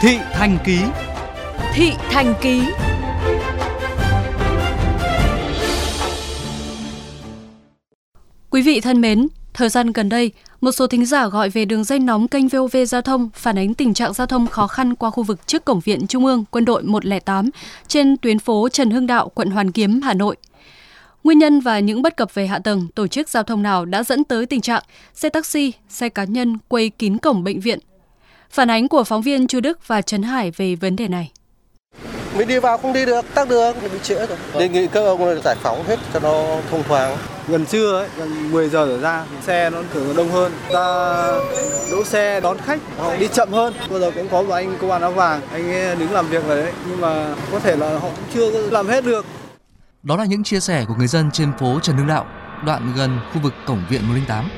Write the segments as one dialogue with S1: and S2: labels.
S1: Thị Thành Ký
S2: Thị Thành Ký Quý vị thân mến, thời gian gần đây, một số thính giả gọi về đường dây nóng kênh VOV Giao thông phản ánh tình trạng giao thông khó khăn qua khu vực trước cổng viện Trung ương Quân đội 108 trên tuyến phố Trần Hưng Đạo, quận Hoàn Kiếm, Hà Nội. Nguyên nhân và những bất cập về hạ tầng, tổ chức giao thông nào đã dẫn tới tình trạng xe taxi, xe cá nhân quay kín cổng bệnh viện. Phản ánh của phóng viên Chu Đức và Trấn Hải về vấn đề này.
S3: Mình đi vào không đi được, tắc đường, bị trễ rồi. Đề nghị các ông giải phóng hết cho nó thông thoáng.
S4: Gần trưa ấy, gần 10 giờ trở ra, xe nó thường đông hơn. Ta đỗ xe đón khách, họ đi chậm hơn. Bây giờ cũng có một anh công an áo vàng, anh ấy đứng làm việc rồi đấy. Nhưng mà có thể là họ cũng chưa làm hết được.
S5: Đó là những chia sẻ của người dân trên phố Trần Hưng Đạo, đoạn gần khu vực cổng viện 108.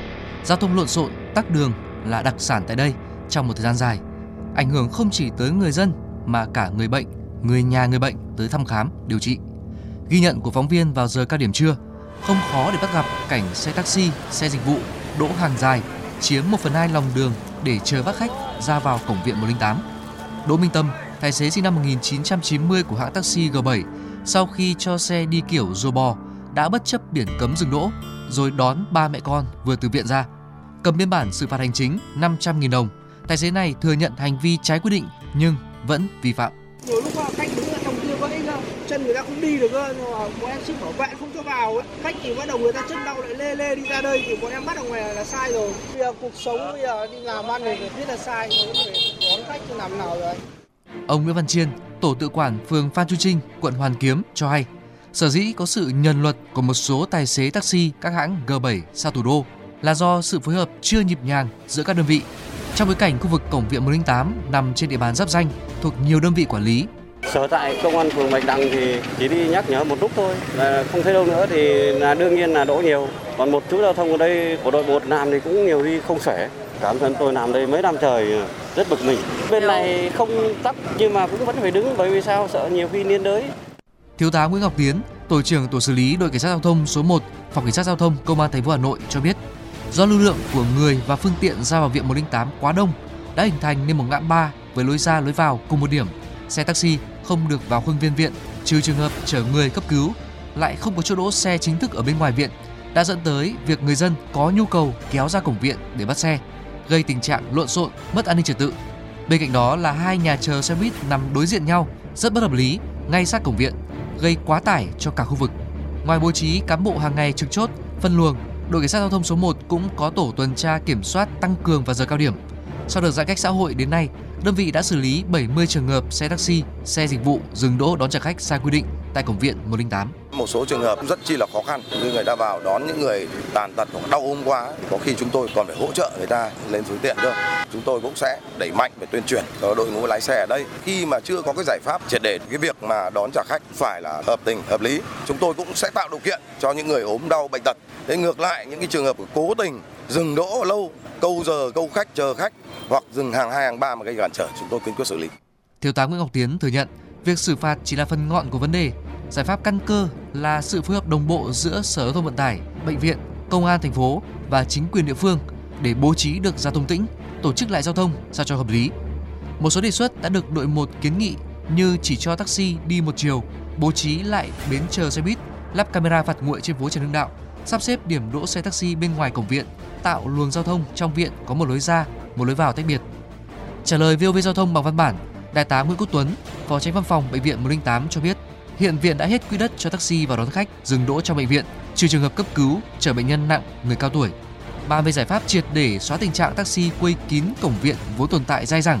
S5: Giao thông lộn xộn, tắc đường là đặc sản tại đây trong một thời gian dài. Ảnh hưởng không chỉ tới người dân mà cả người bệnh, người nhà người bệnh tới thăm khám, điều trị. Ghi nhận của phóng viên vào giờ cao điểm trưa, không khó để bắt gặp cảnh xe taxi, xe dịch vụ đỗ hàng dài, chiếm 1 phần 2 lòng đường để chờ bắt khách ra vào cổng viện 108. Đỗ Minh Tâm, tài xế sinh năm 1990 của hãng taxi G7, sau khi cho xe đi kiểu rô bò, đã bất chấp biển cấm dừng đỗ, rồi đón ba mẹ con vừa từ viện ra. Cầm biên bản xử phạt hành chính 500.000 đồng, tài xế này thừa nhận hành vi trái quy định nhưng vẫn vi phạm.
S6: Rồi lúc mà khách đứng ở trong kia vẫy cơ, chân người ta không đi được cơ, bọn em xin bảo vệ không cho vào ấy. Khách thì bắt đầu người ta chân đau lại lê lê đi ra đây thì bọn em bắt ở ngoài là sai rồi. Bây giờ cuộc sống bây giờ đi làm ăn thì biết là sai, mà phải đón khách thì làm nào rồi.
S5: Ông Nguyễn Văn Chiên, tổ tự quản phường Phan Chu Trinh, quận Hoàn Kiếm cho hay, sở dĩ có sự nhân luật của một số tài xế taxi các hãng G7 xa thủ đô là do sự phối hợp chưa nhịp nhàng giữa các đơn vị. Trong bối cảnh khu vực cổng viện 108 nằm trên địa bàn giáp danh thuộc nhiều đơn vị quản lý,
S7: Sở tại công an phường Bạch Đằng thì chỉ đi nhắc nhở một lúc thôi, là không thấy đâu nữa thì là đương nhiên là đỗ nhiều. Còn một chú giao thông ở đây của đội một làm thì cũng nhiều đi không xuể. Cảm thân tôi làm đây mấy năm trời rất bực mình. Bên này không tắc nhưng mà cũng vẫn phải đứng bởi vì sao sợ nhiều khi liên đới.
S5: Thiếu tá Nguyễn Ngọc Tiến, tổ trưởng tổ xử lý đội cảnh sát giao thông số 1, phòng cảnh sát giao thông công an thành phố Hà Nội cho biết, do lưu lượng của người và phương tiện ra vào viện 108 quá đông đã hình thành nên một ngã ba với lối ra lối vào cùng một điểm. Xe taxi không được vào khuôn viên viện, trừ trường hợp chở người cấp cứu, lại không có chỗ đỗ xe chính thức ở bên ngoài viện, đã dẫn tới việc người dân có nhu cầu kéo ra cổng viện để bắt xe, gây tình trạng lộn xộn, mất an ninh trật tự. Bên cạnh đó là hai nhà chờ xe buýt nằm đối diện nhau, rất bất hợp lý, ngay sát cổng viện, gây quá tải cho cả khu vực. Ngoài bố trí cán bộ hàng ngày trực chốt, phân luồng, đội cảnh sát giao thông số 1 cũng có tổ tuần tra kiểm soát tăng cường vào giờ cao điểm. Sau đợt giãn cách xã hội đến nay, đơn vị đã xử lý 70 trường hợp xe taxi, xe dịch vụ dừng đỗ đón trả khách sai quy định tại cổng viện 108.
S8: Một số trường hợp rất chi là khó khăn như người ta vào đón những người tàn tật hoặc đau ốm quá, có khi chúng tôi còn phải hỗ trợ người ta lên phương tiện cơ. Chúng tôi cũng sẽ đẩy mạnh về tuyên truyền cho đội ngũ lái xe ở đây. Khi mà chưa có cái giải pháp triệt để cái việc mà đón trả khách phải là hợp tình, hợp lý, chúng tôi cũng sẽ tạo điều kiện cho những người ốm đau bệnh tật. Thế ngược lại những cái trường hợp cố tình dừng đỗ lâu, câu giờ câu khách chờ khách hoặc dừng hàng hai hàng ba mà gây cản trở chúng tôi kiên quyết xử lý.
S5: Thiếu tá Nguyễn Ngọc Tiến thừa nhận việc xử phạt chỉ là phần ngọn của vấn đề, giải pháp căn cơ là sự phối hợp đồng bộ giữa Sở Giao thông Vận tải, bệnh viện, công an thành phố và chính quyền địa phương để bố trí được giao thông tĩnh, tổ chức lại giao thông sao cho hợp lý. Một số đề xuất đã được đội một kiến nghị như chỉ cho taxi đi một chiều, bố trí lại bến chờ xe buýt, lắp camera phạt nguội trên phố Trần Hưng Đạo, sắp xếp điểm đỗ xe taxi bên ngoài cổng viện, tạo luồng giao thông trong viện có một lối ra, một lối vào tách biệt. Trả lời VOV Giao thông bằng văn bản, Đại tá Nguyễn Quốc Tuấn, Phó Tránh Văn phòng Bệnh viện 108 cho biết, hiện viện đã hết quỹ đất cho taxi vào đón khách dừng đỗ trong bệnh viện, trừ trường hợp cấp cứu, chở bệnh nhân nặng, người cao tuổi. Bàn về giải pháp triệt để xóa tình trạng taxi quây kín cổng viện vốn tồn tại dai dẳng,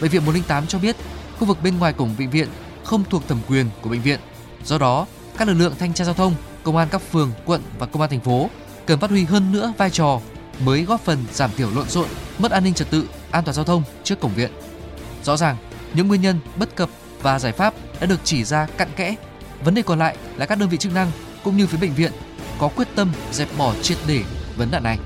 S5: Bệnh viện 108 cho biết khu vực bên ngoài cổng bệnh viện không thuộc thẩm quyền của bệnh viện. Do đó, các lực lượng thanh tra giao thông, công an các phường, quận và công an thành phố cần phát huy hơn nữa vai trò mới góp phần giảm thiểu lộn xộn, mất an ninh trật tự, an toàn giao thông trước cổng viện. Rõ ràng, những nguyên nhân bất cập và giải pháp đã được chỉ ra cặn kẽ. Vấn đề còn lại là các đơn vị chức năng cũng như phía bệnh viện có quyết tâm dẹp bỏ triệt để vấn nạn này.